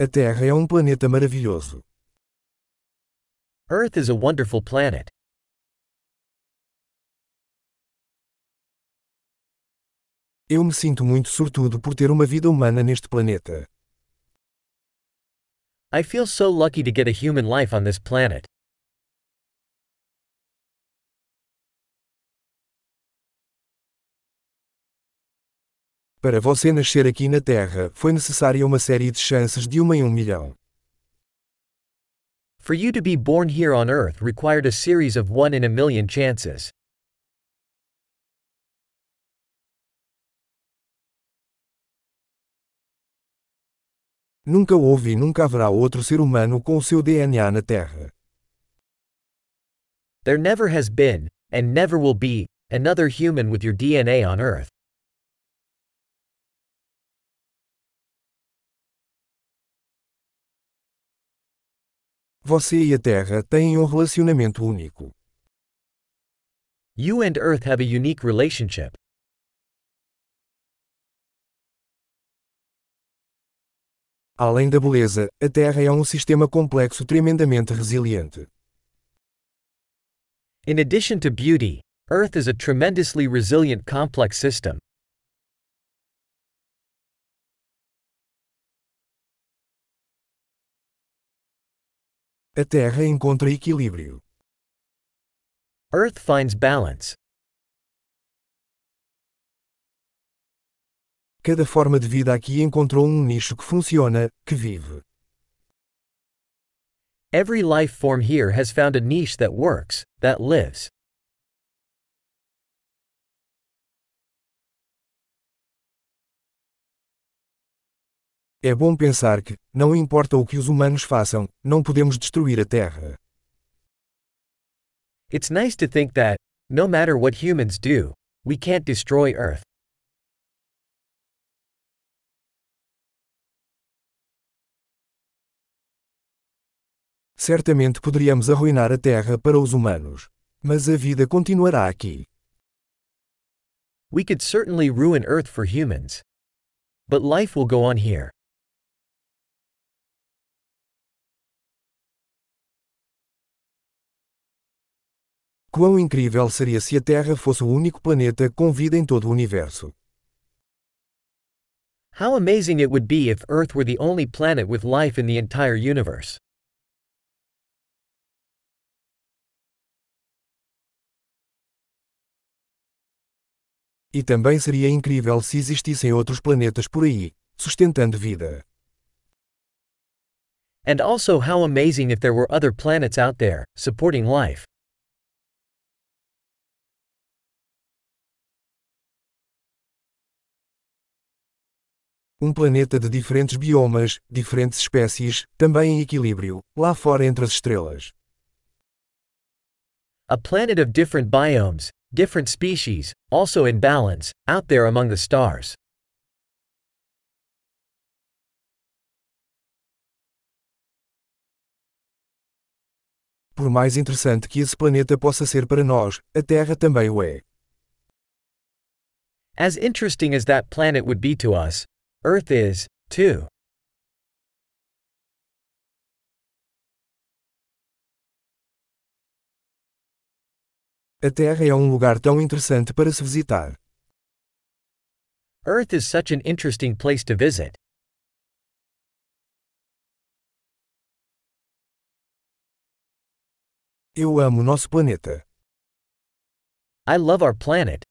A Terra é um planeta maravilhoso. Earth is a wonderful planet. Eu me sinto muito sortudo por ter uma vida humana neste planeta. I feel so lucky to get a human life on this planet. Para você nascer aqui na Terra, foi necessária uma série de chances de uma em um milhão. For you to be born here on Earth required a series of one in a million chances. Nunca houve e nunca haverá outro ser humano com o seu DNA na Terra. There never has been, and never will be, another human with your DNA on Earth. Você e a Terra têm um relacionamento único. You and Earth have a unique relationship. Além da beleza, a Terra é um sistema complexo tremendamente resiliente. In addition to beauty, Earth is a tremendously resilient complex system. A Terra encontra equilíbrio. Earth finds balance. Cada forma de vida aqui encontrou um nicho que funciona, que vive. Every life form here has found a niche that works, that lives. É bom pensar que, não importa o que os humanos façam, não podemos destruir a Terra. It's nice to think that, no matter what humans do, we can't destroy Earth. Certamente poderíamos arruinar a Terra para os humanos. Mas a vida continuará aqui. We could certainly ruin Earth for humans. But life will go on here. Quão incrível seria se a Terra fosse o único planeta com vida em todo o universo. How amazing it would be if Earth were the only planet with life in the entire universe. E também seria incrível se existissem outros planetas por aí, sustentando vida. And also how amazing if there were other planets out there, supporting life. Um planeta de diferentes biomas, diferentes espécies, também em equilíbrio, lá fora entre as estrelas. A planet of different biomes, different species, also in balance, out there among the stars. Por mais interessante que esse planeta possa ser para nós, a Terra também o é. As interesting as that planet would be to us, Earth is, too. A Terra é um lugar tão interessante para se visitar. Earth is such an interesting place to visit. Eu amo nosso planeta. I love our planet.